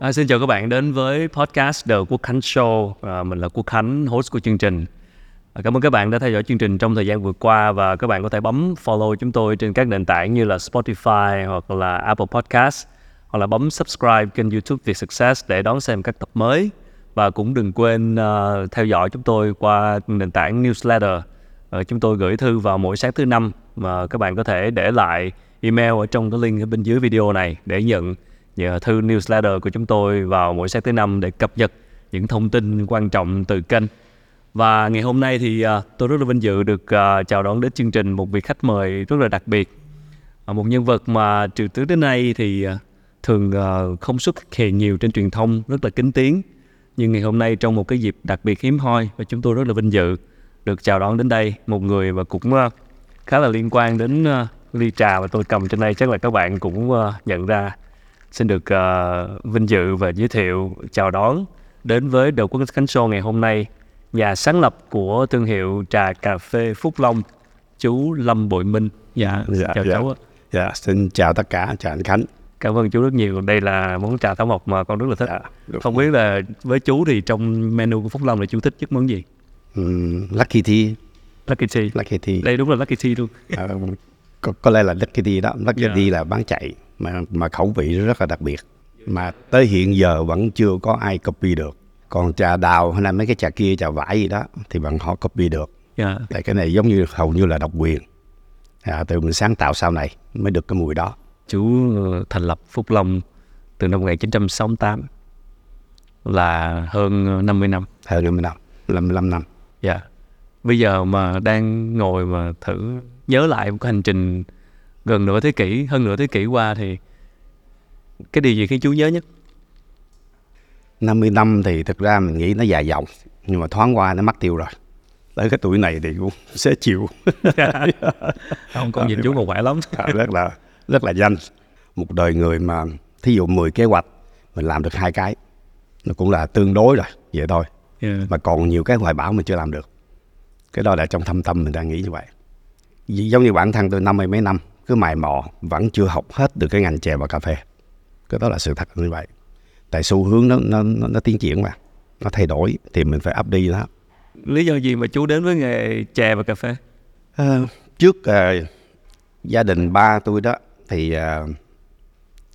À, xin chào các bạn đến với podcast The Quốc Khánh Show. À, mình là Quốc Khánh, host của chương trình. À, cảm ơn các bạn đã theo dõi chương trình trong thời gian vừa qua và các bạn có thể bấm follow chúng tôi trên các nền tảng như là Spotify hoặc là Apple Podcast hoặc là bấm subscribe kênh YouTube Việt Success để đón xem các tập mới và cũng đừng quên uh, theo dõi chúng tôi qua nền tảng newsletter. Uh, chúng tôi gửi thư vào mỗi sáng thứ năm mà các bạn có thể để lại email ở trong cái link ở bên dưới video này để nhận Dạ, thư newsletter của chúng tôi vào mỗi sáng thứ năm để cập nhật những thông tin quan trọng từ kênh. Và ngày hôm nay thì uh, tôi rất là vinh dự được uh, chào đón đến chương trình một vị khách mời rất là đặc biệt. Uh, một nhân vật mà từ trước đến nay thì uh, thường uh, không xuất hiện nhiều trên truyền thông, rất là kính tiếng. Nhưng ngày hôm nay trong một cái dịp đặc biệt hiếm hoi và chúng tôi rất là vinh dự được chào đón đến đây một người mà cũng uh, khá là liên quan đến uh, ly trà mà tôi cầm trên đây chắc là các bạn cũng uh, nhận ra xin được uh, vinh dự và giới thiệu chào đón đến với đầu quốc khánh show ngày hôm nay nhà sáng lập của thương hiệu trà cà phê Phúc Long chú Lâm Bội Minh. Dạ dạ chào dạ. cháu ạ. dạ xin chào tất cả chào anh Khánh. Cảm ơn chú rất nhiều. Đây là món trà thảo mộc mà con rất là thích. Dạ, không biết là với chú thì trong menu của Phúc Long là chú thích nhất món gì? Ừm, Lucky Tea. Lucky Tea. Lucky Tea. Đây đúng là Lucky Tea luôn. Ờ, có, có lẽ là Lucky Tea đó. Lucky Dạ. Tea là bán chạy mà mà khẩu vị rất là đặc biệt. Mà tới hiện giờ vẫn chưa có ai copy được. Còn trà đào hay là mấy cái trà kia trà vải gì đó thì vẫn họ copy được. Dạ. Tại cái này giống như hầu như là độc quyền. À, từ mình sáng tạo sau này mới được cái mùi đó. Chú ờ, thành lập Phúc Long từ năm 1968 là hơn ờ, 50 năm. Hơn 50 năm 55 năm. Dạ. Bây giờ mà đang ngồi mà thử nhớ lại một cái hành trình gần nửa thế kỷ, hơn nửa thế kỷ qua thì cái điều gì khiến chú nhớ nhất? 50 năm thì thực ra mình nghĩ nó dài dòng nhưng mà thoáng qua nó mất tiêu rồi tới cái tuổi này thì cũng sẽ chịu Không, con nhìn chú còn khỏe lắm. À, rất là rất là danh một đời người mà thí dụ 10 kế hoạch mình làm được hai cái nó cũng là tương đối rồi vậy thôi Dạ. mà còn nhiều cái hoài bão mình chưa làm được cái đó là trong thâm tâm mình đang nghĩ như vậy giống như bản thân tôi năm mươi mấy năm cứ mài mò vẫn chưa học hết được cái ngành chè và cà phê. Cái đó là sự thật như vậy. Tại xu hướng nó nó nó, nó tiến triển mà nó thay đổi thì mình phải update nó Lý do gì mà chú đến với nghề chè và cà phê? Ờ, trước ờ, gia đình ba tôi đó thì ờ,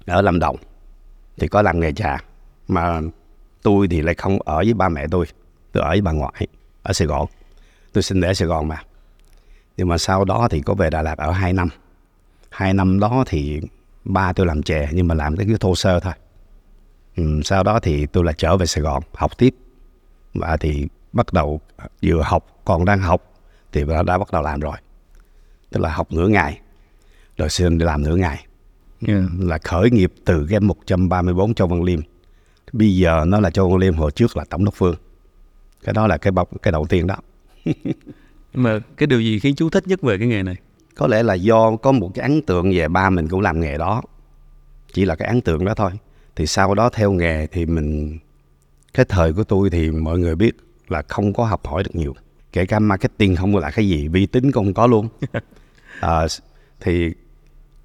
ở Lâm Đồng thì có làm nghề trà mà tôi thì lại không ở với ba mẹ tôi tôi ở với bà ngoại ở Sài Gòn. Tôi sinh đẻ Sài Gòn mà nhưng mà sau đó thì có về Đà Lạt ở 2 năm. Hai năm đó thì ba tôi làm chè nhưng mà làm cái kiểu thô sơ thôi. Ừ, sau đó thì tôi là trở về Sài Gòn học tiếp. Và thì bắt đầu vừa học còn đang học thì đã, đã bắt đầu làm rồi. Tức là học nửa ngày rồi xin đi làm nửa ngày. Dạ. là khởi nghiệp từ cái 134 Châu Văn Liêm. Bây giờ nó là Châu Văn Liêm hồi trước là Tổng đốc Phương. Cái đó là cái bọc cái đầu tiên đó Nhưng mà cái điều gì khiến chú thích nhất về cái nghề này? có lẽ là do có một cái ấn tượng về ba mình cũng làm nghề đó. Chỉ là cái ấn tượng đó thôi. Thì sau đó theo nghề thì mình cái thời của tôi thì mọi người biết là không có học hỏi được nhiều. Kể cả marketing không là cái gì vi tính cũng không có luôn. À, thì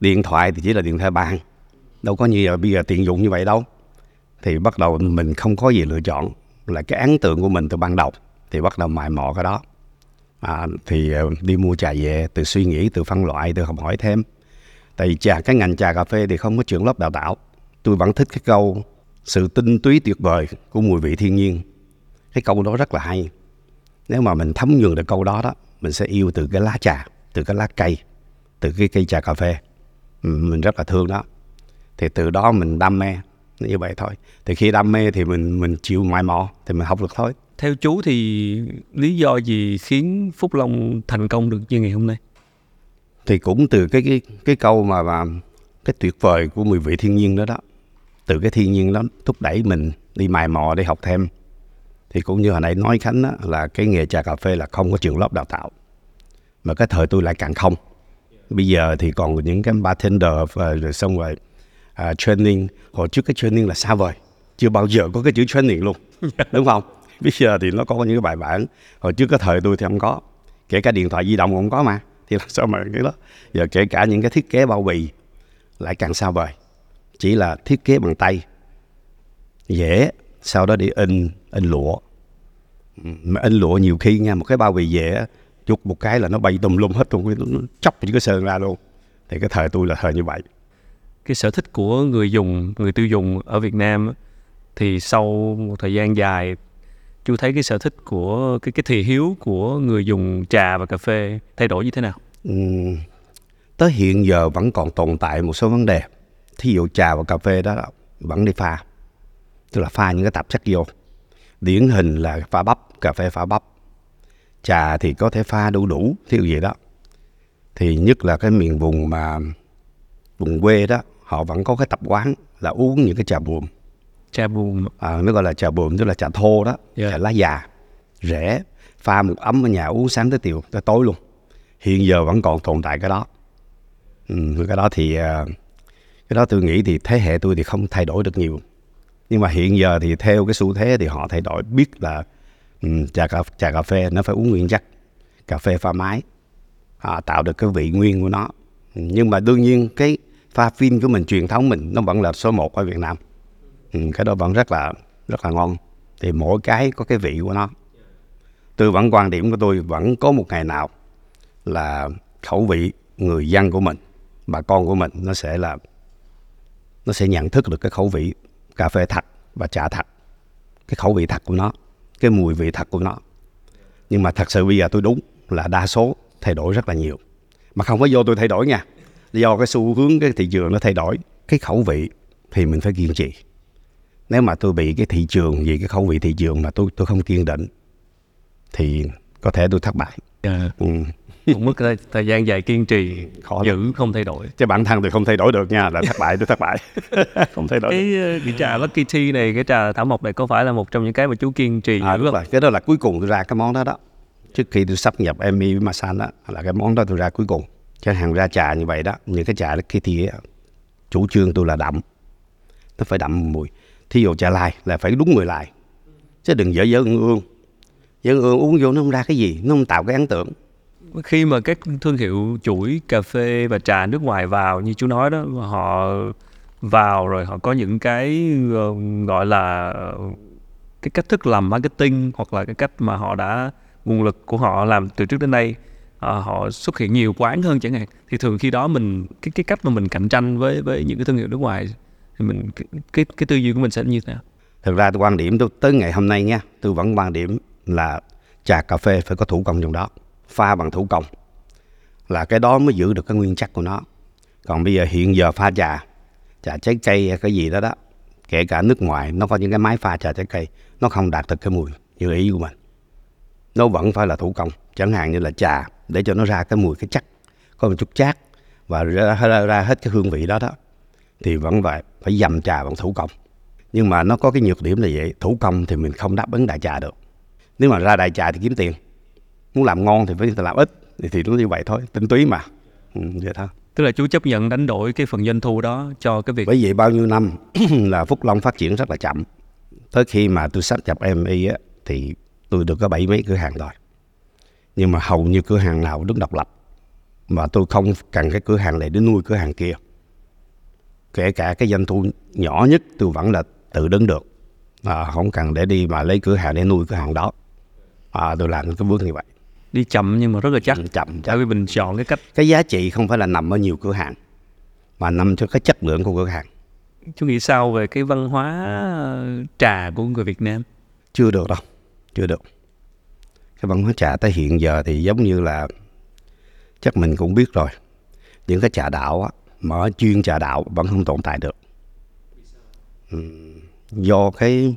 điện thoại thì chỉ là điện thoại bàn. Đâu có như giờ bây giờ tiện dụng như vậy đâu. Thì bắt đầu mình không có gì lựa chọn. Là cái ấn tượng của mình từ ban đầu. Thì bắt đầu mài mò cái đó à, thì ờ, đi mua trà về từ suy nghĩ từ phân loại từ học hỏi thêm. Tại vì trà cái ngành trà cà phê thì không có trường lớp đào tạo. Tôi vẫn thích cái câu sự tinh túy tuyệt vời của mùi vị thiên nhiên. Cái câu đó rất là hay. Nếu mà mình thấm nhuần được câu đó đó mình sẽ yêu từ cái lá trà từ cái lá cây từ cái cây trà cà phê. Ừ, mình rất là thương đó. Thì từ đó mình đam mê như vậy thôi. Thì khi đam mê thì mình mình chịu mài mò thì mình học được thôi. Theo chú thì lý do gì khiến Phúc Long thành công được như ngày hôm nay? thì cũng từ cái cái cái câu mà mà cái tuyệt vời của mùi vị thiên nhiên đó đó. Từ cái thiên nhiên đó thúc đẩy mình đi mài mò đi học thêm. Thì cũng như hồi nãy nói khánh đó, là cái nghề trà cà phê là không có trường lớp đào tạo. Mà cái thời tôi lại càng không. Bây giờ thì còn những cái bartender và rồi xong rồi à, training. Hồi trước cái training là xa vời. Chưa bao giờ có cái chữ training luôn. Đúng không bây giờ thì nó có những cái bài bản. Hồi trước cái thời tôi thì không có. Kể cả điện thoại di động cũng không có mà. Thì làm sao mà cái đó? Giờ kể cả những cái thiết kế bao bì lại càng xa vời. Chỉ là thiết kế bằng tay. Dễ. Sau đó đi in in lụa. Mà in lụa nhiều khi nha, một cái bao bì dễ, chút chụp một cái là nó bay tùm lum hết luôn. Nó chóc những cái sơn ra luôn. Thì cái thời tôi là thời như vậy. Cái sở thích của người dùng, người tiêu dùng ở Việt Nam thì sau một thời gian dài chú thấy cái sở thích của cái cái thị hiếu của người dùng trà và cà phê thay đổi như thế nào? Ừ, tới hiện giờ vẫn còn tồn tại một số vấn đề. Thí dụ trà và cà phê đó vẫn đi pha. Tức là pha những cái tạp chất vô. Điển hình là pha bắp cà phê pha bắp. Trà thì có thể pha đủ đủ thí dụ vậy đó. Thì nhất là cái miền vùng mà vùng quê đó họ vẫn có cái tập quán là uống những cái trà buồm trà buồm à, nó gọi là trà buồm tức là trà thô đó. Yeah. trà lá già. Rẻ pha một ấm ở nhà uống sáng tới tiều tới tối luôn. Hiện giờ vẫn còn tồn tại cái đó. Ừ, cái đó thì à, cái đó tôi nghĩ thì thế hệ tôi thì không thay đổi được nhiều. Nhưng mà hiện giờ thì theo cái xu thế thì họ thay đổi biết là ừ, trà cà trà cà phê nó phải uống nguyên chất. Cà phê pha máy. À, tạo được cái vị nguyên của nó. Ừ, nhưng mà đương nhiên cái pha phin của mình truyền thống mình nó vẫn là số 1 ở Việt Nam ừ, cái đó vẫn rất là rất là ngon. Thì mỗi cái có cái vị của nó. Tôi vẫn quan điểm của tôi vẫn có một ngày nào là khẩu vị người dân của mình bà con của mình nó sẽ là nó sẽ nhận thức được cái khẩu vị cà phê thật và trà thật. Cái khẩu vị thật của nó cái mùi vị thật của nó. Nhưng mà thật sự bây giờ tôi đúng là đa số thay đổi rất là nhiều. Mà không phải do tôi thay đổi nha. Do cái xu hướng cái thị trường nó thay đổi cái khẩu vị thì mình phải kiên trì nếu mà tôi bị cái thị trường vì cái khẩu vị thị trường mà tôi tôi không kiên định thì có thể tôi thất bại Dạ, ừ. cũng mất thời, thời gian dài kiên trì Khó lắm. giữ không thay đổi chứ bản thân tôi không thay đổi được nha là thất bại tôi thất bại không thay đổi được. cái, ờ, cái trà Lucky Tea này cái trà thảo mộc này có phải là một trong những cái mà chú kiên trì à, đúng không? rồi cái đó là cuối cùng tôi ra cái món đó đó trước khi tôi sắp nhập Emmy với Masan đó là cái món đó tôi ra cuối cùng chẳng hạn ra trà như vậy đó những cái trà cái thì chủ trương tôi là đậm nó phải đậm mùi thí dụ trà lai là phải đúng người lại. Chứ đừng dở dở ương ương. Dở ương uống vô nó không ra cái gì, nó không tạo cái ấn tượng. Khi mà các thương hiệu chuỗi cà phê và trà nước ngoài vào, như chú nói đó, họ vào rồi họ có những cái ờ, gọi là, cái cách thức làm marketing hoặc là cái cách mà họ đã, nguồn lực của họ làm từ trước đến nay ờ, họ xuất hiện nhiều quán hơn chẳng hạn. Thì thường khi đó mình, cái cái cách mà mình cạnh tranh với với những cái thương hiệu nước ngoài thì mình cái cái, cái tư duy của mình sẽ như thế nào? Thực ra tôi quan điểm tôi tới ngày hôm nay nha tôi vẫn quan điểm là trà cà phê phải có thủ công trong đó pha bằng thủ công là cái đó mới giữ được cái nguyên chất của nó. Còn bây giờ hiện giờ pha trà trà trái cây hay cái gì đó đó kể cả nước ngoài nó có những cái máy pha trà trái cây nó không đạt được cái mùi như ý của mình. Nó vẫn phải là thủ công chẳng hạn như là trà để cho nó ra cái mùi cái chắc có một chút chát và ra, ra, ra hết cái hương vị đó đó thì vẫn phải phải dầm trà bằng thủ công. Nhưng mà nó có cái nhược điểm là vậy thủ công thì mình không đáp ứng đại trà được. Nếu mà ra đại trà thì kiếm tiền muốn làm ngon thì phải làm ít thì, thì nó như vậy thôi tinh túy mà. Ừ, vậy thôi. Tức là chú chấp nhận đánh đổi cái phần doanh thu đó cho cái việc bởi vậy bao nhiêu năm là Phúc Long phát triển rất là chậm. Tới khi mà tôi sắp nhập MI á thì tôi được có bảy mấy cửa hàng rồi. Nhưng mà hầu như cửa hàng nào đứng độc lập. Mà tôi không cần cái cửa hàng này để nuôi cửa hàng kia kể cả cái doanh thu nhỏ nhất tôi vẫn là tự đứng được. À, không cần để đi mà lấy cửa hàng để nuôi cửa hàng đó. À, tôi làm cái bước như vậy. Đi chậm nhưng mà rất là chắc. Chậm chậm. Tại vì mình chọn cái cách cái giá trị không phải là nằm ở nhiều cửa hàng mà nằm cho cái chất lượng của cửa hàng. Chú nghĩ sao về cái văn hóa trà của người Việt Nam? Chưa được đâu chưa được. Cái văn hóa trà tới hiện giờ thì giống như là chắc mình cũng biết rồi. Những cái trà đạo á mở chuyên trà đạo vẫn không tồn tại được. Ừ, do cái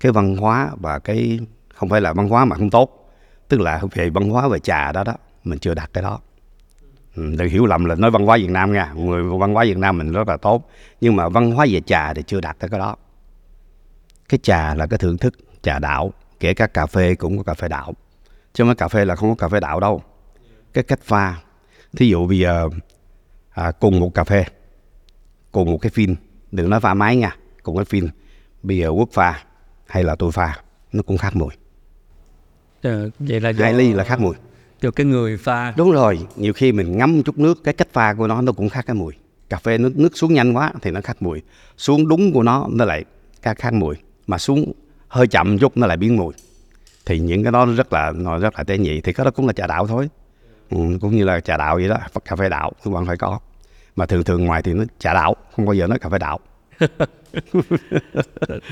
cái văn hóa và cái, không phải là văn hóa mà không tốt, tức là về văn hóa về trà đó đó, mình chưa đạt cái đó. Đừng hiểu lầm là nói văn hóa Việt Nam nha, người văn hóa Việt Nam mình rất là tốt, nhưng mà văn hóa về trà thì chưa đạt tới cái đó. Cái trà là cái thưởng thức trà đạo, kể cả cà phê cũng có cà phê đạo. Chứ mấy cà phê là không có cà phê đạo đâu. Cái cách pha, thí dụ bây giờ à, cùng một cà phê cùng một cái phin đừng nói pha máy nha cùng cái phin bây giờ quốc pha hay là tôi pha nó cũng khác mùi. Ờ, vậy là do, hai ly là khác mùi. Do cái người pha. Đúng rồi nhiều khi mình ngâm chút nước cái cách pha của nó nó cũng khác cái mùi. Cà phê nước nước xuống nhanh quá thì nó khác mùi. Xuống đúng của nó nó lại cá khác mùi. Mà xuống hơi chậm chút nó lại biến mùi. Thì những cái đó rất là nó rất là tế nhị thì cái đó cũng là trà đạo thôi ừ, cũng như là trà đạo vậy đó cà phê đạo các bạn phải có mà thường thường ngoài thì nó trà đạo không bao giờ nói cà phê đạo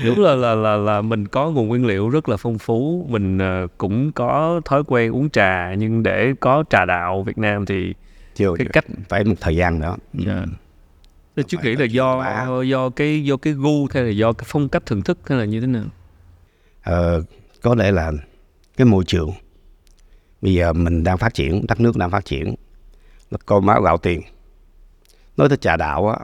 đúng là là là là mình có nguồn nguyên liệu rất là phong phú mình uh, cũng có thói quen uống trà nhưng để có trà đạo Việt Nam thì chưa cái cách phải một thời gian nữa yeah. Tôi chú nghĩ là do do cái do cái gu hay là do cái phong cách thưởng thức hay là như thế nào? Ờ, có lẽ là cái môi trường. Bây giờ mình đang phát triển, đất nước đang phát triển. Là coi máu gạo tiền. Nói tới trà đạo á,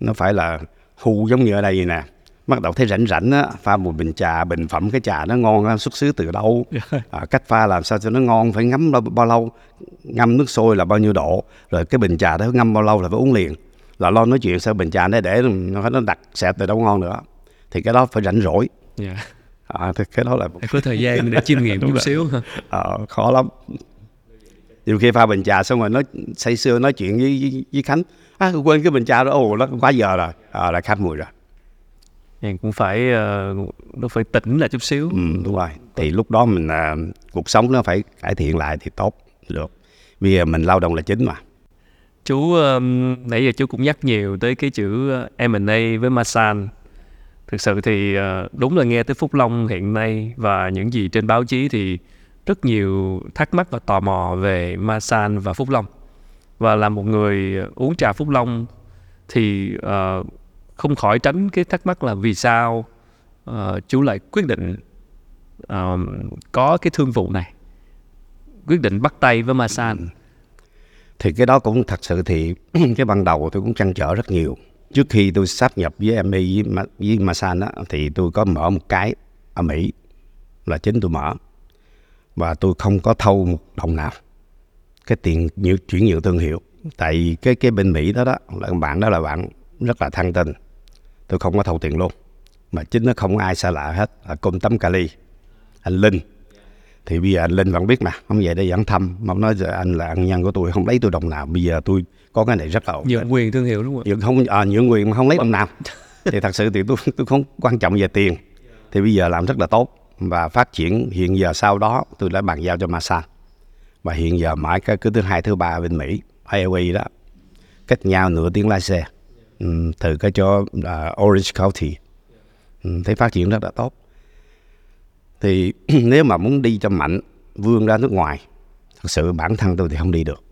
nó phải là hù giống như ở đây nè. Bắt đầu thấy rảnh rảnh á, pha một bình trà, bình phẩm cái trà nó ngon xuất xứ từ đâu. À, cách pha làm sao cho nó ngon, phải ngắm bao, bao lâu. Ngâm nước sôi là bao nhiêu độ. Rồi cái bình trà đó ngâm bao lâu là phải uống liền là lo nói chuyện sao bình trà để để nó nó đặt xẹp từ đâu ngon nữa thì cái đó phải rảnh rỗi yeah. À, thì cái đó là có thời gian để chiêm nghiệm chút xíu ha. À, khó lắm. Nhiều khi pha bình trà xong rồi nói say sưa nói chuyện với, với, với khánh. À, quên cái bình trà đó ồ nó quá giờ rồi. À, là khát mùi rồi. Thì cũng phải uh, nó phải tỉnh lại chút xíu. Ừ, đúng rồi. Thì lúc đó mình uh, cuộc sống nó phải cải thiện lại thì tốt được. Bây giờ mình lao động là chính mà. Chú um, nãy giờ chú cũng nhắc nhiều tới cái chữ M&A với Masan thực sự thì ờ, đúng là nghe tới Phúc Long hiện nay và những gì trên báo chí thì rất nhiều thắc mắc và tò mò về Masan và Phúc Long. Và là một người uống trà Phúc Long thì uh, không khỏi tránh cái thắc mắc là vì sao uh, chú lại quyết định uh, có cái thương vụ này quyết định bắt tay với Masan thì cái đó cũng thật sự thì cái ban đầu tôi cũng trăn trở rất nhiều trước khi tôi sáp nhập với em với, với Masan đó, thì tôi có mở một cái ở Mỹ là chính tôi mở. Và tôi không có thâu một đồng nào. Cái tiền nhiều chuyển nhượng thương hiệu tại cái cái bên Mỹ đó đó là bạn đó là bạn rất là thăng tình tôi không có thâu tiền luôn. Mà chính nó không có ai xa lạ hết là công tấm Cali anh Linh. Thì bây giờ anh Linh vẫn biết mà không về đây vẫn thăm. Mà nói giờ anh là ân nhân của tôi không lấy tôi đồng nào. Bây giờ tôi có cái này rất là ổn nhượng quyền thương hiệu đúng không nhượng không à, nhượng quyền mà không lấy đồng nào thì thật sự thì tôi tôi không quan trọng về tiền. Thì bây giờ làm rất là tốt. Và phát triển hiện giờ sau đó tôi đã bàn giao cho Masan. Và hiện giờ mãi cái cứ thứ hai thứ ba bên Mỹ IOE đó. Cách nhau nửa tiếng lái xe. Ừ, từ cái chỗ uh, Orange County. Ừ, thấy phát triển rất là tốt. Thì nếu mà muốn đi cho mạnh vươn ra nước ngoài thật sự bản thân tôi thì không đi được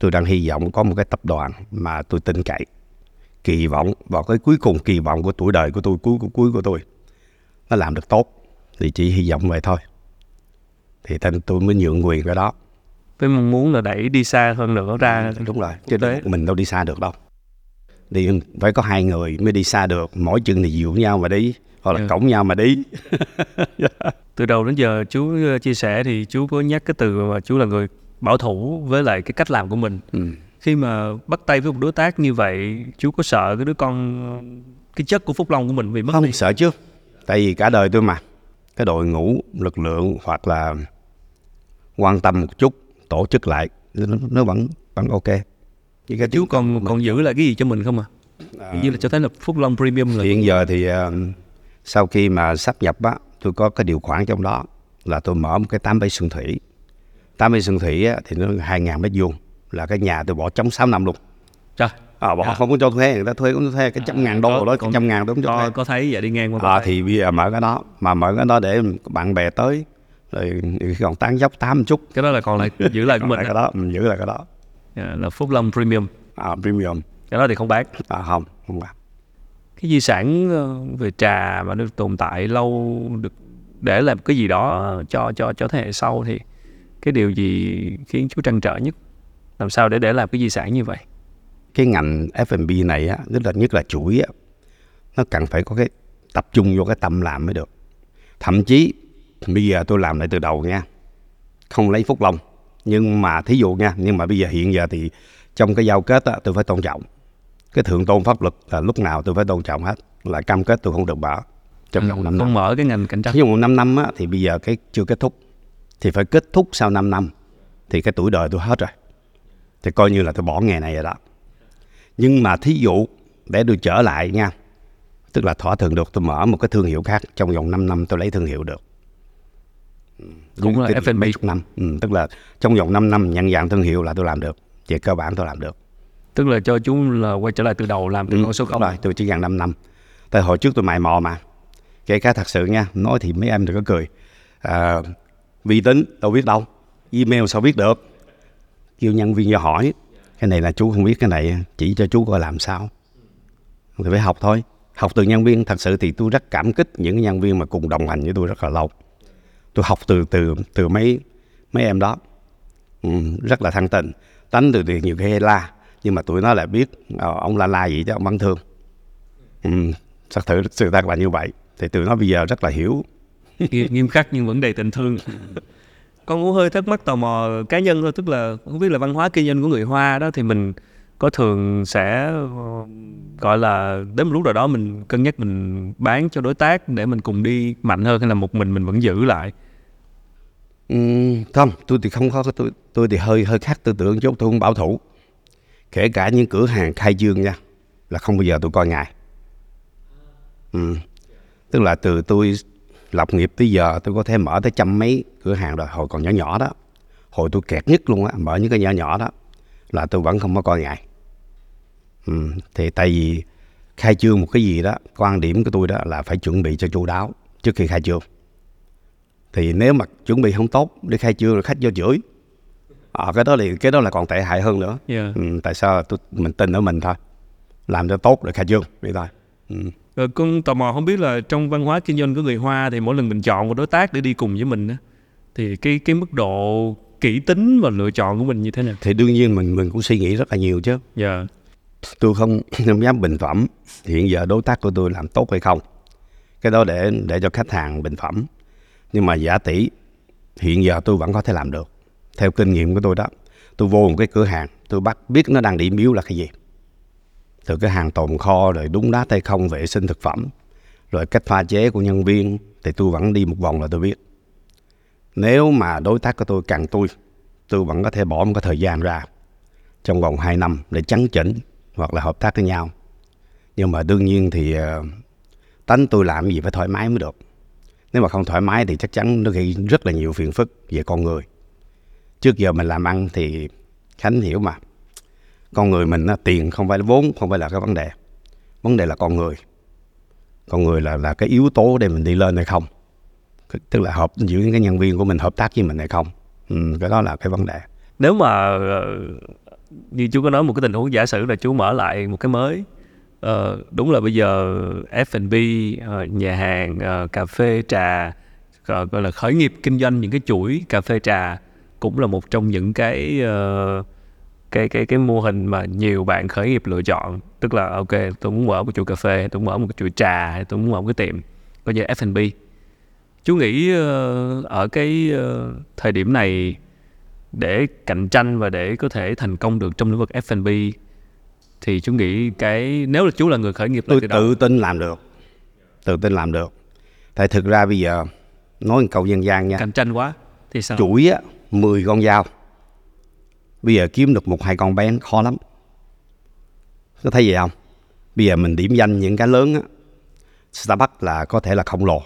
tôi đang hy vọng có một cái tập đoàn mà tôi tin cậy kỳ vọng vào cái cuối cùng kỳ vọng của tuổi đời của tôi cuối của cuối của tôi. Nó làm được tốt thì chỉ hy vọng vậy thôi. Thì thành tôi mới nhượng quyền cái đó. Với mong muốn là đẩy đi xa hơn nữa ra đúng rồi chứ đấy mình đâu đi xa được đâu. Đi phải có hai người mới đi xa được mỗi chân thì dịu nhau mà đi hoặc là. Dạ. cổng nhau mà đi. Từ đầu đến giờ chú ờ, chia sẻ thì chú có nhắc cái từ mà chú là người bảo thủ với lại cái cách làm của mình ừ. khi mà bắt tay với một đối tác như vậy chú có sợ cái đứa con cái chất của phúc long của mình bị mất không đi? sợ chứ tại vì cả đời tôi mà cái đội ngũ lực lượng hoặc là quan tâm một chút tổ chức lại nó, nó vẫn vẫn ok Vậy cái chú còn còn giữ lại cái gì cho mình không à? à như là cho thấy là Phúc Long Premium là hiện giờ thì uh, sau khi mà sắp nhập á tôi có cái điều khoản trong đó là tôi mở một cái tám bể xuân thủy tám bể xuân thủy á, thì nó hai ngàn mét vuông là cái nhà tôi bỏ trống 6 năm luôn. Trời. À, bỏ à. không có cho thuê người ta thuê cũng thuê cái trăm à, ngàn đô có, đó cái trăm ngàn đó cũng cho thuê. có thấy vậy đi ngang qua à, thì bây giờ mở cái đó mà mở cái đó để bạn bè tới rồi còn tán dốc tám chút. Cái đó là còn lại giữ lại của mình cái đó mình giữ lại cái đó. Yeah, là Phúc Long Premium. À, Premium. Cái đó thì không bán. À, không không bán. Cái di sản ờ, về trà mà được tồn tại lâu được để làm cái gì đó cho cho cho thế hệ sau thì cái điều gì khiến chú trăn trở nhất? Làm sao để để làm cái di sản như vậy? Cái ngành F&B này á nhất là nhất là chuỗi á nó cần phải có cái tập trung vô cái tâm làm mới được. Thậm chí bây giờ tôi làm lại từ đầu nha không lấy phúc long nhưng mà thí dụ nha nhưng mà bây giờ hiện giờ thì trong cái giao kết á, tôi phải tôn trọng. Cái thượng tôn pháp luật là lúc nào tôi phải tôn trọng hết là cam kết tôi không được bỏ trong vòng năm năm không mở cái ngành cạnh tranh. Ví dụ 5 năm á, thì bây giờ cái chưa kết thúc thì phải kết thúc sau 5 năm. Thì cái tuổi đời tôi hết rồi. Thì coi như là tôi bỏ nghề này rồi đó. Nhưng mà thí dụ để tôi trở lại nha tức là thỏa thuận được tôi mở một cái thương hiệu khác trong vòng 5 năm tôi lấy thương hiệu được. Cũng là F&B. mấy chục năm. Ừ, tức là trong vòng 5 năm nhận dạng thương hiệu là tôi làm được. Về cơ bản tôi làm được. Tức là cho chú là quay trở lại từ đầu làm từ ừ, con số đúng không. rồi tôi chỉ dàn 5 năm. Tại hồi trước tôi mày mò mà. Kể cả thật sự nha nói thì mấy em đừng có cười. À, vi tính đâu biết đâu. Email sao biết được? Kêu nhân viên ra hỏi. Cái này là chú không biết cái này chỉ cho chú coi làm sao. Thì phải học thôi. Học từ nhân viên thật sự thì tôi rất cảm kích những nhân viên mà cùng đồng hành với tôi rất là lâu. Tôi học từ từ từ mấy mấy em đó. Ừ, rất là thân tình. Tánh từ thì nhiều khi la nhưng mà tụi nó lại biết ờ, ông la la gì chứ ông vẫn thương. Ừ, thật sự sự thật là như vậy. Thì tụi nó bây giờ rất là hiểu nghiêm nghiêm khắc nhưng vẫn đầy tình thương con cũng hơi thắc mắc tò mò cá nhân thôi tức là không biết là văn hóa kinh doanh của người Hoa đó thì mình có thường sẽ ờ, gọi là đến một lúc nào đó mình cân nhắc mình bán cho đối tác để mình cùng đi mạnh hơn hay là một mình mình vẫn giữ lại Ừ, không, tôi thì không có tôi tôi thì hơi hơi khác tư tưởng chút, tôi không bảo thủ. Kể cả những cửa hàng khai trương nha, là không bao giờ tôi coi ngại. Ừ. Tức là từ tôi lập nghiệp tới giờ tôi có thể mở tới trăm mấy cửa hàng rồi, hồi còn nhỏ nhỏ đó. Hồi tôi kẹt nhất luôn á, mở những cái nhỏ nhỏ đó là tôi vẫn không có coi ngại. Ừ. Thì tại vì khai trương một cái gì đó, quan điểm của tôi đó là phải chuẩn bị cho chu đáo trước khi khai trương thì nếu mà chuẩn bị không tốt để khai trương rồi khách vô chửi à, cái đó thì cái đó là còn tệ hại hơn nữa yeah. ừ, tại sao tôi mình tin ở mình thôi làm cho tốt để khai trương vậy thôi ừ. Rồi con tò mò không biết là trong văn hóa kinh doanh của người Hoa thì mỗi lần mình chọn một đối tác để đi cùng với mình á, thì cái cái mức độ kỹ tính và lựa chọn của mình như thế nào? thì đương nhiên mình mình cũng suy nghĩ rất là nhiều chứ Dạ. tôi không không dám bình phẩm hiện giờ đối tác của tôi làm tốt hay không cái đó để để cho khách hàng bình phẩm nhưng mà giả tỷ hiện giờ tôi vẫn có thể làm được theo kinh nghiệm của tôi đó tôi vô một cái cửa hàng tôi bắt biết nó đang điểm yếu là cái gì từ cái hàng tồn kho rồi đúng đá hay không vệ sinh thực phẩm, rồi cách pha chế của nhân viên thì tôi vẫn đi một vòng là tôi biết. Nếu mà đối tác của tôi cần tôi tôi vẫn có thể bỏ một cái thời gian ra trong vòng 2 năm để chấn chỉnh hoặc là hợp tác với nhau. Nhưng mà đương nhiên thì ờ, tánh tôi làm gì phải thoải mái mới được. Nếu mà không thoải mái thì chắc chắn nó gây rất là nhiều phiền phức về con người. Trước giờ mình làm ăn thì khánh hiểu mà con người mình á, tiền không phải là vốn không phải là cái vấn đề. Vấn đề là con người. Con người là là cái yếu tố để mình đi lên hay không? Tức là hợp giữa những cái nhân viên của mình hợp tác với mình hay không? Ừ, cái đó là cái vấn đề. Nếu mà ờ, như chú có nói một cái tình huống giả sử là chú mở lại một cái mới ờ, đúng là bây giờ F&B ờ, nhà hàng ờ, cà phê trà gọi gọi là khởi nghiệp kinh doanh những cái chuỗi cà phê trà cũng là một trong những cái uh, cái cái cái mô hình mà nhiều bạn khởi nghiệp lựa chọn. Tức là ok tôi muốn mở một chuỗi cà phê tôi muốn mở một chuỗi trà tôi muốn mở một cái tiệm coi như F&B chú nghĩ ờ, ở cái ờ, thời điểm này để cạnh tranh và để có thể thành công được trong lĩnh vực F&B thì chú nghĩ cái nếu là chú là người khởi nghiệp tôi tự tin làm được. Tự tin làm được. Tại thực ra bây giờ nói một câu dân gian nha. Cạnh tranh quá thì sao? Chuỗi á 10 con dao bây giờ kiếm được một hai con bé khó lắm. Có thấy gì không? Bây giờ mình điểm danh những cái lớn á Starbucks là có thể là không lồ.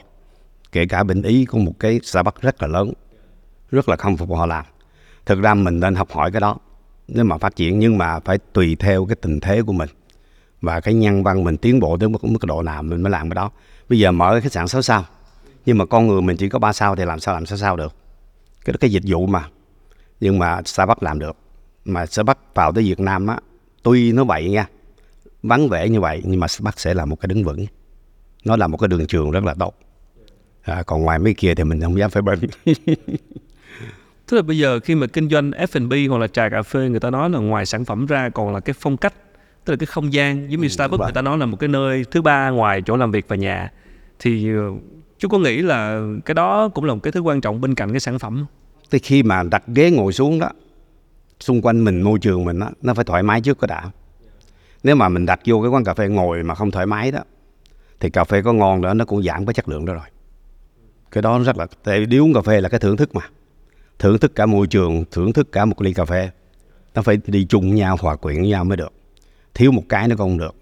Kể cả bên Ý có một cái Starbucks rất là lớn rất là không phục họ làm. Thực ra mình nên học hỏi cái đó nếu mà phát triển nhưng mà phải tùy theo cái tình thế của mình. Và cái nhân văn mình tiến bộ tới mức, mức độ nào mình mới làm cái đó. Bây giờ mở cái khách sạn 6 sao nhưng mà con người mình chỉ có 3 sao thì làm sao làm 6 sao được. Cái cái dịch vụ mà nhưng mà Starbucks làm được mà Starbucks vào tới Việt Nam á tuy nó vậy nha vắng vẻ như vậy nhưng mà Starbucks sẽ là một cái đứng vững. Nó là một cái đường trường rất là tốt. À, còn ngoài mấy kia thì mình không dám phải bên tức là bây giờ khi mà kinh doanh F&B hoặc là trà cà phê người ta nói là ngoài sản phẩm ra còn là cái phong cách tức là cái không gian. Giống như Starbucks vậy. người ta nói là một cái nơi thứ ba ngoài chỗ làm việc và nhà. Thì ờ, chú có nghĩ là cái đó cũng là một cái thứ quan trọng bên cạnh cái sản phẩm tới khi mà đặt ghế ngồi xuống đó xung quanh mình môi trường mình đó, nó phải thoải mái trước cái đã. Nếu mà mình đặt vô cái quán cà phê ngồi mà không thoải mái đó thì cà phê có ngon nữa nó cũng giảm cái chất lượng đó rồi. Cái đó rất là tại vì đi uống cà phê là cái thưởng thức mà. Thưởng thức cả môi trường thưởng thức cả một ly cà phê. Nó phải đi chung với nhau hòa quyện với nhau mới được. Thiếu một cái nó không được.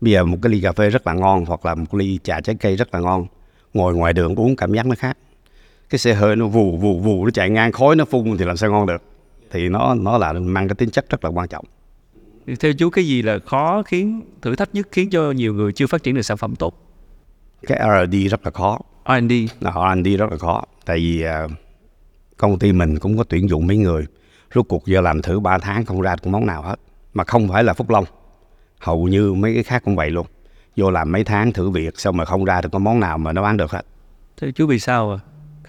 Bây giờ một cái ly cà phê rất là ngon hoặc là một ly trà trái cây rất là ngon ngồi ngoài đường uống cảm giác nó khác. Cái xe hơi nó vù vù vù nó chạy ngang khói nó phun thì làm sao ngon được? Thì nó nó là mang cái tính chất rất là quan trọng. Theo chú cái gì là khó khiến thử thách nhất khiến cho nhiều người chưa phát triển được sản phẩm tốt? Cái R&D rất là khó. R&D R&D rất là khó. Tại vì à, công ty mình cũng có tuyển dụng mấy người. Rốt cuộc giờ làm thử 3 tháng không ra được món nào hết. Mà không phải là Phúc Long. Hầu như mấy cái khác cũng vậy luôn. Vô làm mấy tháng thử việc xong mà không ra được có món nào mà nó bán được hết. Theo chú vì sao à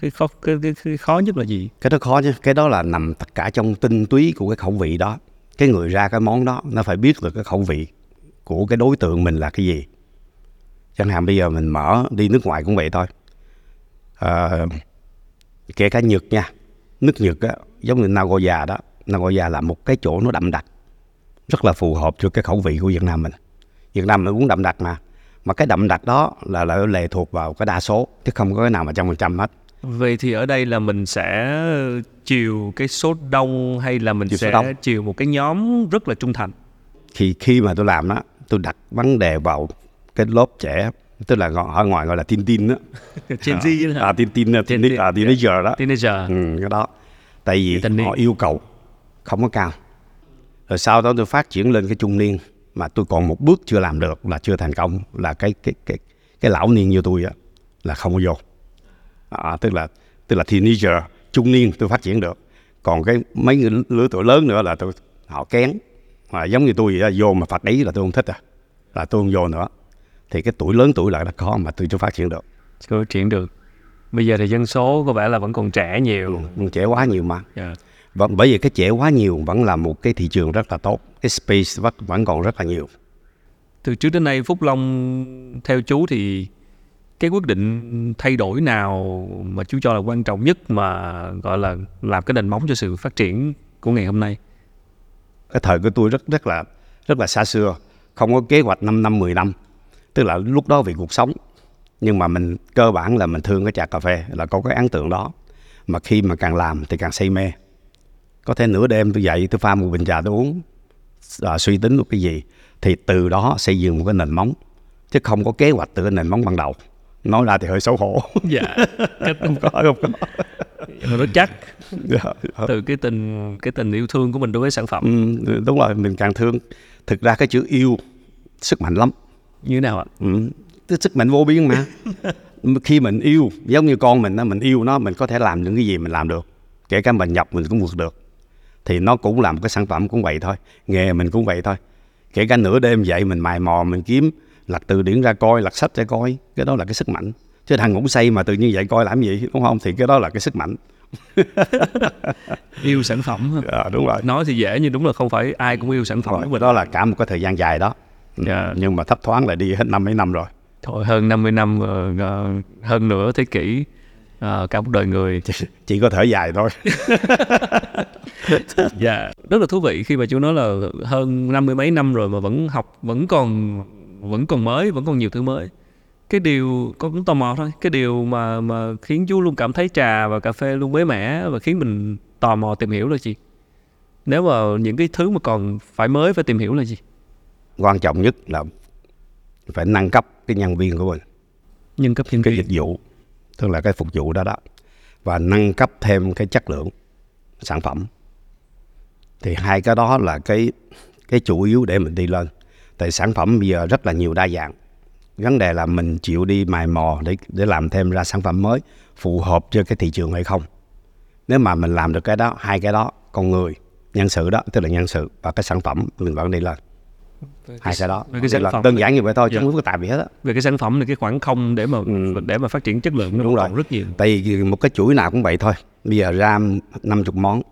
cái khó cái, cái, cái khó nhất là gì? Cái đó khó chứ. Cái đó là nằm tất cả trong tinh túy của cái khẩu vị đó. Cái người ra cái món đó nó phải biết được cái khẩu vị của cái đối tượng mình là cái gì. Chẳng hạn bây giờ mình mở đi nước ngoài cũng vậy thôi. À, kể cả Nhật nha. Nước Nhật á giống như Nagoya đó. Nagoya là một cái chỗ nó đậm đặc. Rất là phù hợp cho cái khẩu vị của Việt Nam mình. Việt Nam mình uống đậm đặc mà. Mà cái đậm đặc đó là là lệ thuộc vào cái đa số chứ không có cái nào mà trăm phần trăm hết vậy thì ở đây là mình sẽ chiều cái số đông hay là mình Chiều sẽ đông. chiều một cái nhóm rất là trung thành? Thì khi mà tôi làm đó tôi đặt vấn đề vào cái lớp trẻ tức là gọi ở ngoài gọi là tin tin đó. Gen Z hả? à, tin tin Gen tin à, teenager đó. Teenager. Ừ, cái đó. Tại vì Thanh niên. họ yêu cầu không có cao. Rồi sau đó tôi phát triển lên cái trung niên mà tôi còn một bước chưa làm được là chưa thành công là cái cái cái cái lão niên như tôi á là không có vô à, tức là tức là teenager trung niên tôi phát triển được. Còn cái mấy người lứa tuổi lớn nữa là tôi họ kén. Mà giống như tôi vậy đó, vô mà phạt ý là tôi không thích à là tôi không vô nữa. Thì cái tuổi lớn tuổi lại là khó mà tôi chưa phát triển được. Chưa phát triển được. Bây giờ thì dân số có vẻ là vẫn còn trẻ nhiều. Ừ, trẻ quá nhiều mà. Dạ. và bởi vì cái trẻ quá nhiều vẫn là một cái thị trường rất là tốt. Cái space vẫn, vẫn còn rất là nhiều. Từ trước đến nay Phúc Long theo chú thì cái quyết định thay đổi nào mà chú cho là quan trọng nhất mà gọi là làm cái nền móng cho sự phát triển của ngày hôm nay? Cái thời của tôi rất rất là rất là xa xưa không có kế hoạch 5 năm 10 năm. Tức là lúc đó vì cuộc sống nhưng mà mình cơ bản là mình thương cái trà cà phê là có cái ấn tượng đó. Mà khi mà càng làm thì càng say mê. Có thể nửa đêm tôi dậy tôi pha một bình trà tôi uống à, suy tính một cái gì thì từ đó xây dựng một cái nền móng. Chứ không có kế hoạch từ cái nền móng ban đầu nói ra thì hơi xấu hổ. Dạ không có. Không có. Rất chắc. Dạ. từ cái tình cái tình yêu thương của mình đối với sản phẩm. Ừ, đúng rồi mình càng thương. Thực ra cái chữ yêu sức mạnh lắm. Như thế nào ạ? Ừ. cái sức mạnh vô biên mà. Khi mình yêu giống như con mình đó mình yêu nó mình có thể làm những cái gì mình làm được. Kể cả mình nhập mình cũng vượt được. Thì nó cũng là một cái sản phẩm cũng vậy thôi. Nghề mình cũng vậy thôi. Kể cả nửa đêm dậy mình mài mò mình kiếm lật từ điển ra coi lật sách ra coi. Cái đó là cái sức mạnh. Chứ thằng ngủ say mà tự nhiên dậy coi làm gì đúng không? Thì cái đó là cái sức mạnh. Yêu sản phẩm à, đúng rồi. Nói thì dễ nhưng đúng là không phải ai cũng yêu sản phẩm rồi. đó là cả một cái thời gian dài đó. Dạ. nhưng mà thấp thoáng lại đi hết năm mấy năm rồi. Thôi hơn 50 năm ờ, ờ, hơn nửa thế kỷ ờ, cả một đời người. Chỉ có thở dài thôi. Dạ. Rất là thú vị khi mà chú nói là hơn năm mươi mấy năm rồi mà vẫn học vẫn còn vẫn còn mới vẫn còn nhiều thứ mới. Cái điều con cũng tò mò thôi cái điều mà mà khiến chú luôn cảm thấy trà và cà phê luôn mới mẻ và khiến mình tò mò tìm hiểu là gì? Nếu mà những cái thứ mà còn phải mới phải tìm hiểu là gì? Quan trọng nhất là phải nâng cấp cái nhân viên của mình. Nhân cấp nhân cái viên. dịch vụ tức là cái phục vụ đó đó. Và nâng cấp thêm cái chất lượng sản phẩm. Thì hai cái đó là cái cái chủ yếu để mình đi lên tại sản phẩm bây giờ rất là nhiều đa dạng vấn đề là mình chịu đi mài mò để để làm thêm ra sản phẩm mới phù hợp cho cái thị trường hay không nếu mà mình làm được cái đó hai cái đó con người nhân sự đó tức là nhân sự và cái sản phẩm mình vẫn đi lên hai cái đó Về cái sản Là phẩm đơn giản như vậy thôi chứ Dạ. không phức tạp gì hết á về cái sản phẩm thì cái khoảng không để mà Ừ. để mà phát triển chất lượng nó Đúng rồi. rất nhiều Tại vì một cái chuỗi nào cũng vậy thôi. Bây giờ ra 50 món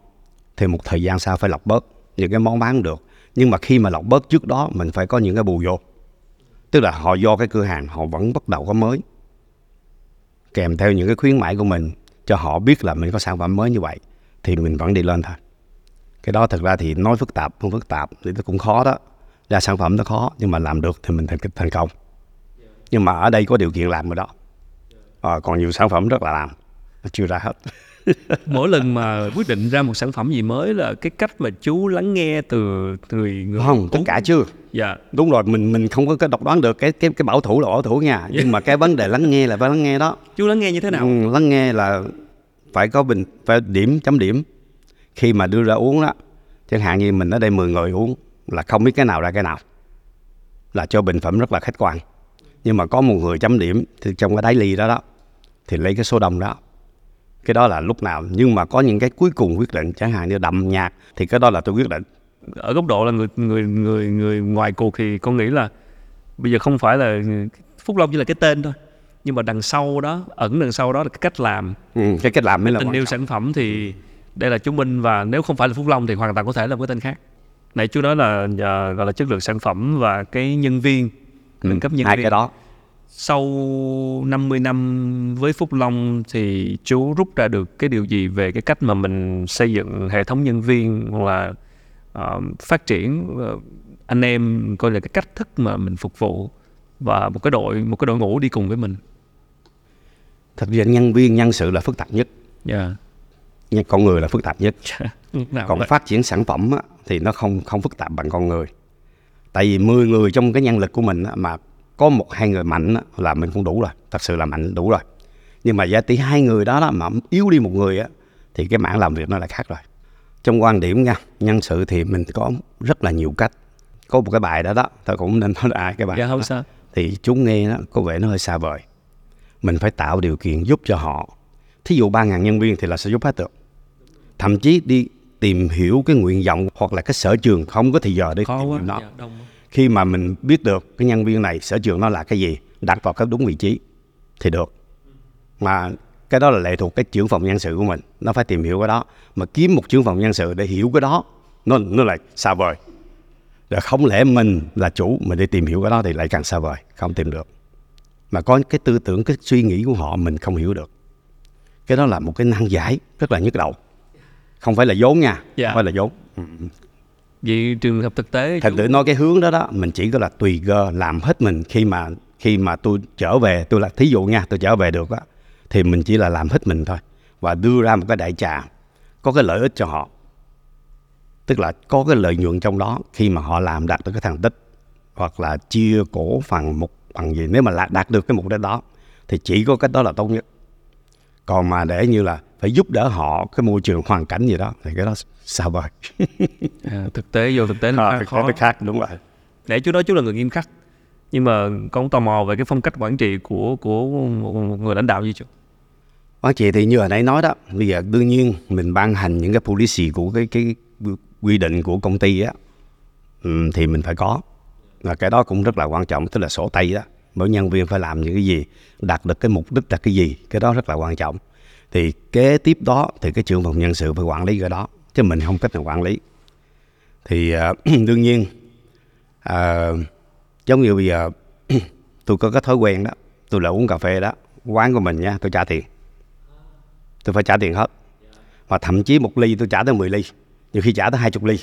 thì một thời gian sau phải lọc bớt những cái món bán được. Nhưng mà khi mà lọc bớt trước đó mình phải có những cái bù vô. Tức là họ do cái cửa hàng họ vẫn bắt đầu có mới. Kèm theo những cái khuyến mãi của mình cho họ biết là mình có sản phẩm mới như vậy thì mình vẫn đi lên thôi. Cái đó thực ra thì nói phức tạp không phức tạp thì nó cũng khó đó. Ra sản phẩm nó khó nhưng mà làm được thì mình thành thành công. Nhưng mà ở đây có điều kiện làm rồi đó. à, còn nhiều sản phẩm rất là làm nó chưa ra hết mỗi lần mà quyết định ra một sản phẩm gì mới là cái cách mà chú lắng nghe từ người người không tất cả chưa. Dạ. Đúng rồi mình mình không có cái độc đoán được cái cái cái bảo thủ là bảo thủ nha. Nhưng mà cái vấn đề lắng nghe là phải lắng nghe đó. Chú lắng nghe như thế nào? Ừ, lắng nghe là phải có bình phải điểm chấm điểm. Khi mà đưa ra uống đó chẳng hạn như mình ở đây 10 người uống là không biết cái nào ra cái nào. Là cho bình phẩm rất là khách quan. Nhưng mà có một người chấm điểm thì trong cái đáy ly đó đó thì lấy cái số đông đó cái đó là lúc nào. Nhưng mà có những cái cuối cùng quyết định chẳng hạn như đậm nhạt thì cái đó là tôi quyết định. Ở góc độ là người người người người ngoài cuộc thì con nghĩ là bây giờ không phải là Phúc Long chỉ là cái tên thôi. Nhưng mà đằng sau đó ẩn đằng sau đó là cái cách làm. Ừ, cái cách làm mới là tình yêu sản phẩm thì đây là chú Minh và nếu không phải là Phúc Long thì hoàn toàn có thể là một cái tên khác. Nãy chú nói là à, gọi là chất lượng sản phẩm và cái nhân viên nâng cấp nhân Ừ, hai viên. cái đó sau 50 năm với Phúc Long thì chú rút ra được cái điều gì về cái cách mà mình xây dựng hệ thống nhân viên hoặc là ờ, phát triển ờ, anh em coi là cái cách thức mà mình phục vụ và một cái đội một cái đội ngũ đi cùng với mình. thật ra nhân viên nhân sự là phức tạp nhất Dạ. nhưng con người là phức tạp nhất còn vậy? phát triển sản phẩm á, thì nó không không phức tạp bằng con người tại vì 10 người trong cái nhân lực của mình á, mà có một hai người mạnh á, là mình cũng đủ rồi thật sự là mạnh đủ rồi nhưng mà giả tỷ hai người đó, đó mà yếu đi một người á, thì cái mảng làm việc nó lại khác rồi trong quan điểm nha nhân sự thì mình có rất là nhiều cách có một cái bài đó đó tôi cũng nên nói là ai cái bài Dạ không đó. sao. thì chúng nghe nó có vẻ nó hơi xa vời mình phải tạo điều kiện giúp cho họ thí dụ ba ngàn nhân viên thì là sẽ giúp hết được thậm chí đi tìm hiểu cái nguyện vọng hoặc là cái sở trường không có thì giờ để Khó tìm quá. hiểu nó Dạ, đông. Khi mà mình biết được cái nhân viên này sở trường nó là cái gì đặt vào cái đúng vị trí thì được. Mà cái đó là lệ thuộc cái trưởng phòng nhân sự của mình nó phải tìm hiểu cái đó. Mà kiếm một trưởng phòng nhân sự để hiểu cái đó nó nó lại xa vời. Rồi không lẽ mình là chủ mình đi tìm hiểu cái đó thì lại càng xa vời không tìm được. Mà có cái tư tưởng cái suy nghĩ của họ mình không hiểu được. Cái đó là một cái nan giải rất là nhức đầu. Không phải là vốn nha Dạ. không phải là vốn Vậy trường hợp thực tế thành thử nói cái hướng đó đó mình chỉ có là tùy cơ làm hết mình khi mà khi mà tôi trở về tôi là thí dụ nha tôi trở về được á thì mình chỉ là làm hết mình thôi và đưa ra một cái đại trà có cái lợi ích cho họ. Tức là có cái lợi nhuận trong đó khi mà họ làm đạt được cái thành tích hoặc là chia cổ phần một bằng gì. Nếu mà đạt được cái mục đích đó thì chỉ có cách đó là tốt nhất. Còn mà để như là phải giúp đỡ họ cái môi trường hoàn cảnh gì đó thì cái đó xa vời à, thực tế vô thực tế nó à, khó. cái khác đúng rồi Để chú nói chú là người nghiêm khắc nhưng mà con tò mò về cái phong cách quản trị của của một, một người lãnh đạo như chú. Nói chị thì như hồi nãy nói đó, bây giờ đương nhiên mình ban hành những cái policy của cái cái quy định của công ty á ừm, thì mình phải có. Và cái đó cũng rất là quan trọng, tức là sổ tay đó. Mỗi nhân viên phải làm những cái gì, đạt được cái mục đích là cái gì, cái đó rất là quan trọng. Thì kế tiếp đó thì cái trưởng phòng nhân sự phải quản lý cái đó, chứ mình không cách nào quản lý. Thì à, đương nhiên à, giống như bây giờ tôi có cái thói quen đó, tôi là uống cà phê đó, quán của mình nha, tôi trả tiền. Tôi phải trả tiền hết. Và thậm chí một ly tôi trả tới 10 ly nhiều khi trả tới 20 ly.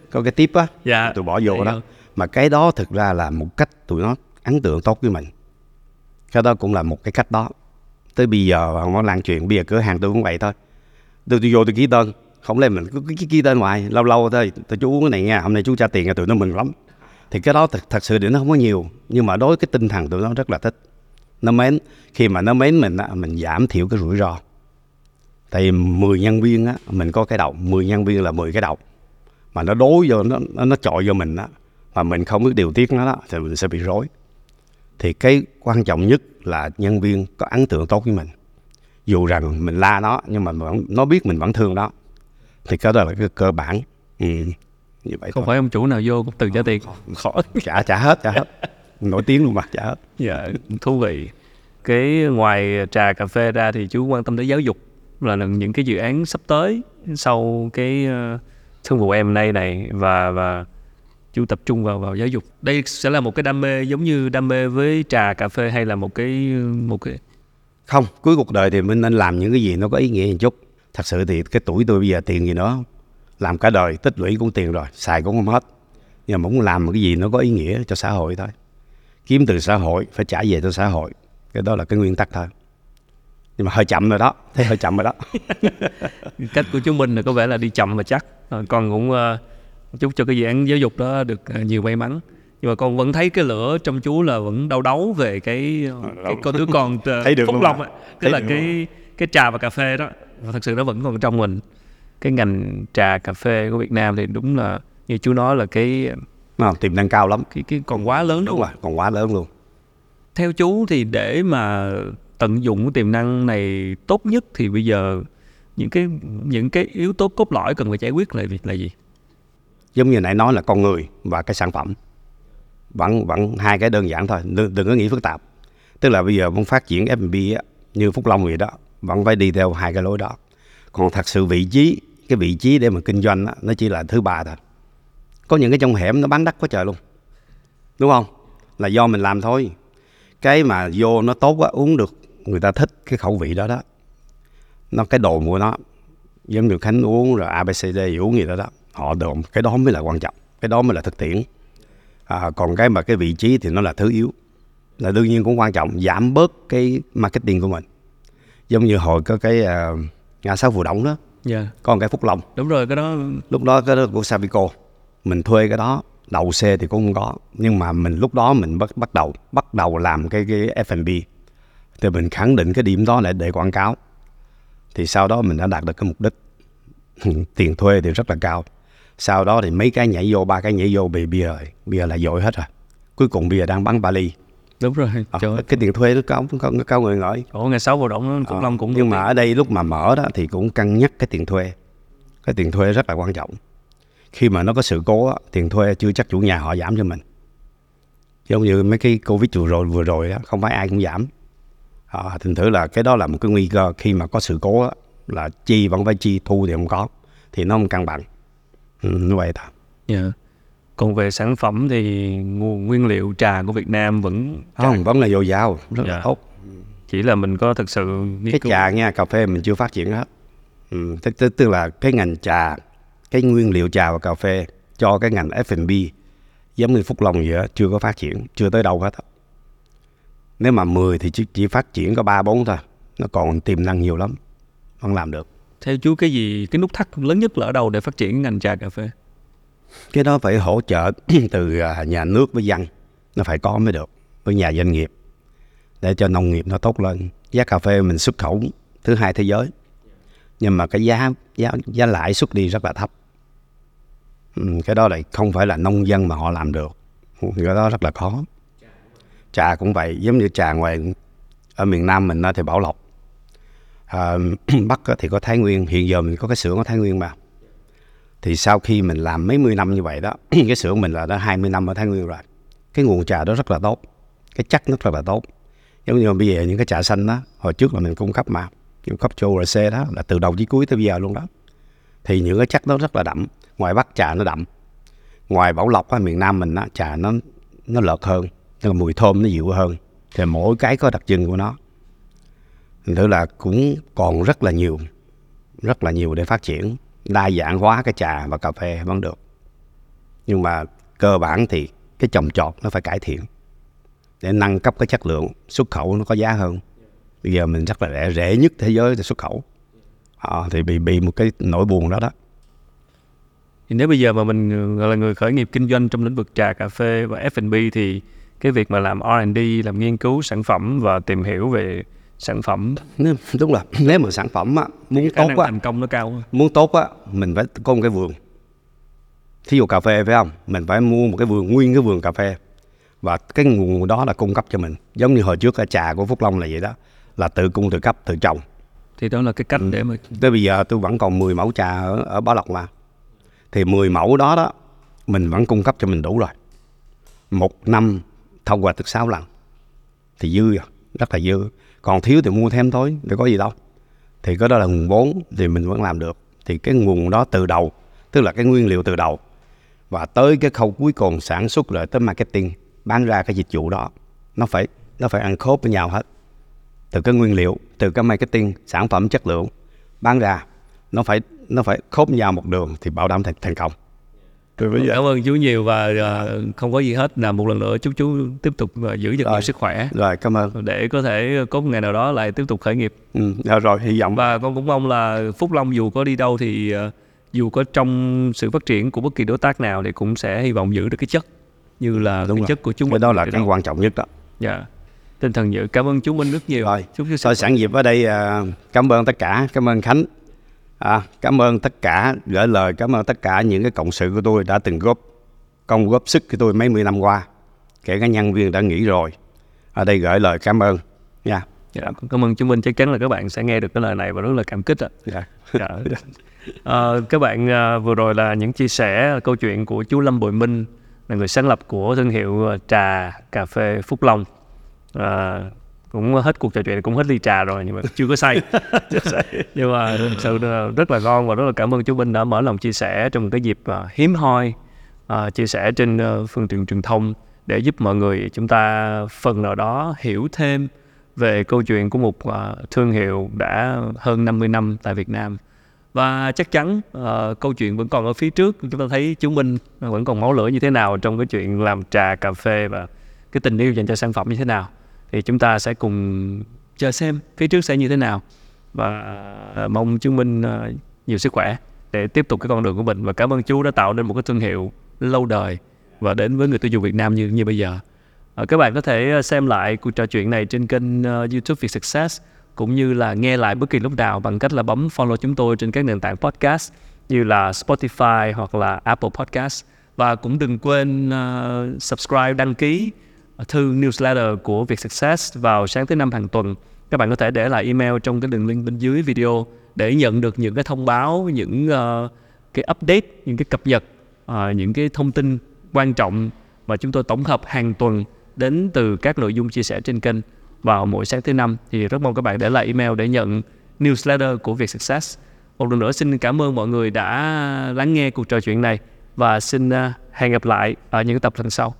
Có cái tiếp á Dạ. tôi bỏ vô đó. Mà cái đó thực ra là một cách tụi nó ấn tượng tốt với mình. Cái đó cũng là một cái cách đó tới bây giờ không có lan truyền. Bây giờ cửa hàng tôi cũng vậy thôi. Tôi, tôi vô tôi ký tên. Không lẽ mình cứ ký, ký tên ngoài lâu lâu thôi tôi chú uống cái này nha. Hôm nay chú trả tiền tụi nó mừng lắm. Thì cái đó thật, thật sự thì nó không có nhiều. Nhưng mà đối với cái tinh thần tụi nó rất là thích. Nó mến. Khi mà nó mến mình á, mình giảm thiểu cái rủi ro. Tại vì 10 nhân viên á mình có cái đầu. 10 nhân viên là 10 cái đầu. Mà nó đối vô nó nó, nó chọi vô mình á mà mình không biết điều tiết nó đó thì mình sẽ bị rối. Thì cái quan trọng nhất là nhân viên có ấn tượng tốt với mình dù rằng mình la nó nhưng mà vẫn, nó biết mình vẫn thương nó thì cái đó là cái cơ bản ừ. như vậy Không thôi. phải ông chủ nào vô cũng từng trả tiền. Khó. trả trả hết trả hết nổi tiếng luôn mà trả hết Dạ, thú vị. Cái ngoài trà cà phê ra thì chú quan tâm tới giáo dục là những cái dự án sắp tới sau cái ờ, thương vụ M&A này và và chú tập trung vào vào giáo dục. Đây sẽ là một cái đam mê giống như đam mê với trà cà phê hay là một cái một cái không cuối cuộc đời thì mình nên làm những cái gì nó có ý nghĩa một chút. Thật sự thì cái tuổi tôi bây giờ tiền gì nữa làm cả đời tích lũy cũng tiền rồi xài cũng không hết. Nhưng mà muốn làm một cái gì nó có ý nghĩa cho xã hội thôi. Kiếm từ xã hội phải trả về cho xã hội. Cái đó là cái nguyên tắc thôi. Nhưng mà hơi chậm rồi đó thấy hơi chậm rồi đó. Cách của chú Minh là có vẻ là đi chậm và chắc. Ờ, con cũng ờ, chúc cho cái dự án giáo dục đó được ờ, nhiều may mắn. Nhưng mà con vẫn thấy cái lửa trong chú là vẫn đau đấu về cái cái con đứa con ờ, Thấy được phúc ạ. á. tức là cái cái trà và cà phê đó và thật sự nó vẫn còn trong mình. Cái ngành trà cà phê của Việt Nam thì đúng là như chú nói là cái không? tiềm năng cao lắm. cái cái còn quá lớn đúng luôn. rồi còn quá lớn luôn. Theo chú thì để mà tận dụng cái tiềm năng này tốt nhất thì bây giờ những cái những cái yếu tố cốt lõi cần phải giải quyết là là gì giống như nãy nói là con người và cái sản phẩm. Vẫn vẫn hai cái đơn giản thôi đừng, đừng có nghĩ phức tạp. Tức là bây giờ muốn phát triển F&B như Phúc Long vậy đó vẫn phải đi theo hai cái lối đó. Còn thật sự vị trí cái vị trí để mà kinh doanh đó, nó chỉ là thứ ba thôi. Có những cái trong hẻm nó bán đắt quá trời luôn. Đúng không? Là do mình làm thôi. Cái mà vô nó tốt quá uống được người ta thích cái khẩu vị đó đó. Nó cái đồ của nó giống như khánh uống rồi abcd uống gì đó đó họ đồn cái đó mới là quan trọng cái đó mới là thực tiễn. À, còn cái mà cái vị trí thì nó là thứ yếu là đương nhiên cũng quan trọng giảm bớt cái marketing của mình. Giống như hồi có cái uh, ngã sáu phù động đó dạ. có một cái phúc long. Đúng rồi cái đó lúc đó cái đó của Savico mình thuê cái đó đầu xe thì cũng không có nhưng mà mình lúc đó mình bắt bắt đầu bắt đầu làm cái cái F&B thì mình khẳng định cái điểm đó là để quảng cáo. Thì sau đó mình đã đạt được cái mục đích. Tiền thuê thì rất là cao sau đó thì mấy cái nhảy vô ba cái nhảy vô bị giờ bây giờ là dội hết rồi. Cuối cùng giờ đang bán Bali đúng rồi à, trời cái tiền thuê nó cao nó cao người ngợi ủa ngày sáu vào động Ờ, Long cũng nhưng mà ở đây lúc mà mở đó thì cũng cân nhắc cái tiền thuê. Cái tiền thuê rất là quan trọng. Khi mà nó có sự cố á, tiền thuê chưa chắc chủ nhà họ giảm cho mình. Giống như mấy cái covid vừa rồi vừa rồi á, không phải ai cũng giảm. À, thành thử là cái đó là một cái nguy cơ. Khi mà có sự cố á, là chi vẫn phải chi thu thì không có. Thì nó không cân bằng vậy thôi dạ. Còn về sản phẩm thì nguồn nguyên liệu trà của Việt Nam vẫn không vẫn là dồi dào rất Dạ. là tốt. Chỉ là mình có thực sự cái cứu. trà nha cà phê mình chưa phát triển hết. Ừ, tức, tức, là cái ngành trà cái nguyên liệu trà và cà phê cho cái ngành F&B giống như Phúc Long vậy đó, chưa có phát triển chưa tới đâu hết nếu mà 10 thì chỉ, chỉ phát triển có ba bốn thôi nó còn tiềm năng nhiều lắm vẫn làm được theo chú, cái gì, cái nút thắt lớn nhất là ở đâu để phát triển ngành trà cà phê? Cái đó phải hỗ trợ từ à, nhà nước với dân. Nó phải có mới được, với nhà doanh nghiệp. Để cho nông nghiệp nó tốt lên. Giá cà phê mình xuất khẩu thứ hai thế giới. Nhưng mà cái giá giá giá lãi xuất đi rất là thấp. Ừ, cái đó lại không phải là nông dân mà họ làm được. Ừ, cái đó rất là khó. Trà cũng vậy, giống như trà ngoài, ở miền Nam mình thì Bảo Lộc à, Bắc thì có Thái Nguyên hiện giờ mình có cái xưởng ở Thái Nguyên mà. Thì sau khi mình làm mấy mươi năm như vậy đó cái xưởng mình là đã 20 năm ở Thái Nguyên rồi. Cái nguồn trà đó rất là tốt cái chắc nó rất là tốt. Giống như bây giờ những cái trà xanh đó hồi trước là mình cung cấp mà cung cấp cho urc đó là từ đầu chí cuối tới bây giờ luôn đó. Thì những cái chắc nó rất là đậm ngoài Bắc trà nó đậm. Ngoài Bảo Lộc á miền Nam mình á trà nó nó lợt hơn nhưng là mùi thơm nó dịu hơn. Thì mỗi cái có đặc trưng của nó thành thử là cũng còn rất là nhiều rất là nhiều để phát triển. Đa dạng hóa cái trà và cà phê vẫn được. Nhưng mà cơ bản thì cái trồng trọt nó phải cải thiện để nâng cấp cái chất lượng xuất khẩu nó có giá hơn. Bây giờ mình rất là rẻ rẻ nhất thế giới để xuất khẩu. À, thì bị bị một cái nỗi buồn đó đó. Thì nếu bây giờ mà mình gọi là người khởi nghiệp kinh doanh trong lĩnh vực trà cà phê và F&B thì cái việc mà làm R&D làm nghiên cứu sản phẩm và tìm hiểu về sản phẩm. Đúng là nếu mà sản phẩm á, muốn tốt á thành công nó cao muốn tốt á mình phải có một cái vườn. Thí dụ cà phê phải không? Mình phải mua một cái vườn nguyên cái vườn cà phê. Và cái nguồn đó là cung cấp cho mình. Giống như hồi trước cái trà của Phúc Long là vậy đó là tự cung tự cấp tự trồng. Thì đó là cái cách để mà tới bây giờ tôi vẫn còn 10 mẫu trà ở, ở Bảo Lộc mà. Thì 10 mẫu đó đó mình vẫn cung cấp cho mình đủ rồi. Một năm thông qua được 6 lần. Thì dư rồi rất là dư còn thiếu thì mua thêm thôi để có gì đâu. Thì cái đó là nguồn vốn thì mình vẫn làm được. Thì cái nguồn đó từ đầu, tức là cái nguyên liệu từ đầu. Và tới cái khâu cuối cùng sản xuất lại tới marketing, bán ra cái dịch vụ đó, nó phải nó phải ăn khớp với nhau hết. Từ cái nguyên liệu, từ cái marketing, sản phẩm chất lượng, bán ra, nó phải nó phải khớp nhau một đường thì bảo đảm thành thành công. Giờ cảm ơn chú nhiều và ờ, không có gì hết. Là một lần nữa chúc chú tiếp tục ờ, giữ được nhiều sức khỏe. Rồi cảm ơn. để có thể có một ngày nào đó lại tiếp tục khởi nghiệp. Ừ, rồi, rồi hy vọng. Và con cũng mong là Phúc Long dù có đi đâu thì ờ, dù có trong sự phát triển của bất kỳ đối tác nào thì cũng sẽ hy vọng giữ được cái chất như là Đúng cái rồi. chất của chúng mình đó là cái quan trọng nhất đó. dạ. Tinh thần giữ. Cảm ơn chú Minh rất nhiều. Rồi. chúc chú sẵn dịp ở đây à, cảm ơn tất cả, cảm ơn Khánh. À, cảm ơn tất cả, gửi lời cảm ơn tất cả những cái cộng sự của tôi đã từng góp công góp sức của tôi mấy mươi năm qua. Kể cả nhân viên đã nghỉ rồi. Ở đây gửi lời cảm ơn nha. dạ, con cảm ơn chú Minh chắc chắn là các bạn sẽ nghe được cái lời này và rất là cảm kích ạ Dạ. Dạ. Ờ, các bạn ờ, vừa rồi là những chia sẻ câu chuyện của chú Lâm Bội Minh là người sáng lập của thương hiệu ờ, trà cà phê Phúc Long. Ờ, cũng hết cuộc trò chuyện cũng hết ly trà rồi nhưng mà chưa có say. nhưng mà thực sự rất là ngon và rất là cảm ơn chú Minh đã mở lòng chia sẻ trong cái dịp ờ, hiếm hoi ờ, chia sẻ trên ờ, phương tiện truyền thông để giúp mọi người chúng ta phần nào đó hiểu thêm về câu chuyện của một ờ, thương hiệu đã hơn 50 năm tại Việt Nam. Và chắc chắn ờ, câu chuyện vẫn còn ở phía trước. Chúng ta thấy chú Minh vẫn còn máu lửa như thế nào trong cái chuyện làm trà cà phê và cái tình yêu dành cho sản phẩm như thế nào thì chúng ta sẽ cùng chờ xem phía trước sẽ như thế nào. Và à, mong chứng Minh à, nhiều sức khỏe để tiếp tục cái con đường của mình. Và cảm ơn chú đã tạo nên một cái thương hiệu lâu đời và đến với người tiêu dùng Việt Nam như như bây giờ. À, các bạn có thể xem lại cuộc trò chuyện này trên kênh YouTube Việt Success cũng như là nghe lại bất kỳ lúc nào bằng cách là bấm follow chúng tôi trên các nền tảng podcast như là Spotify hoặc là Apple Podcast. Và cũng đừng quên uh, subscribe đăng ký Ờ, thư newsletter của Việt Success vào sáng thứ năm hàng tuần. Các bạn có thể để lại email trong cái đường link bên dưới video để nhận được những cái thông báo, những uh, cái update, những cái cập nhật, uh, những cái thông tin quan trọng mà chúng tôi tổng hợp hàng tuần đến từ các nội dung chia sẻ trên kênh vào mỗi sáng thứ năm thì rất mong các bạn để lại email để nhận newsletter của Việt Success. Một lần nữa xin cảm ơn mọi người đã lắng nghe cuộc trò chuyện này và xin hẹn gặp lại ở những tập lần sau.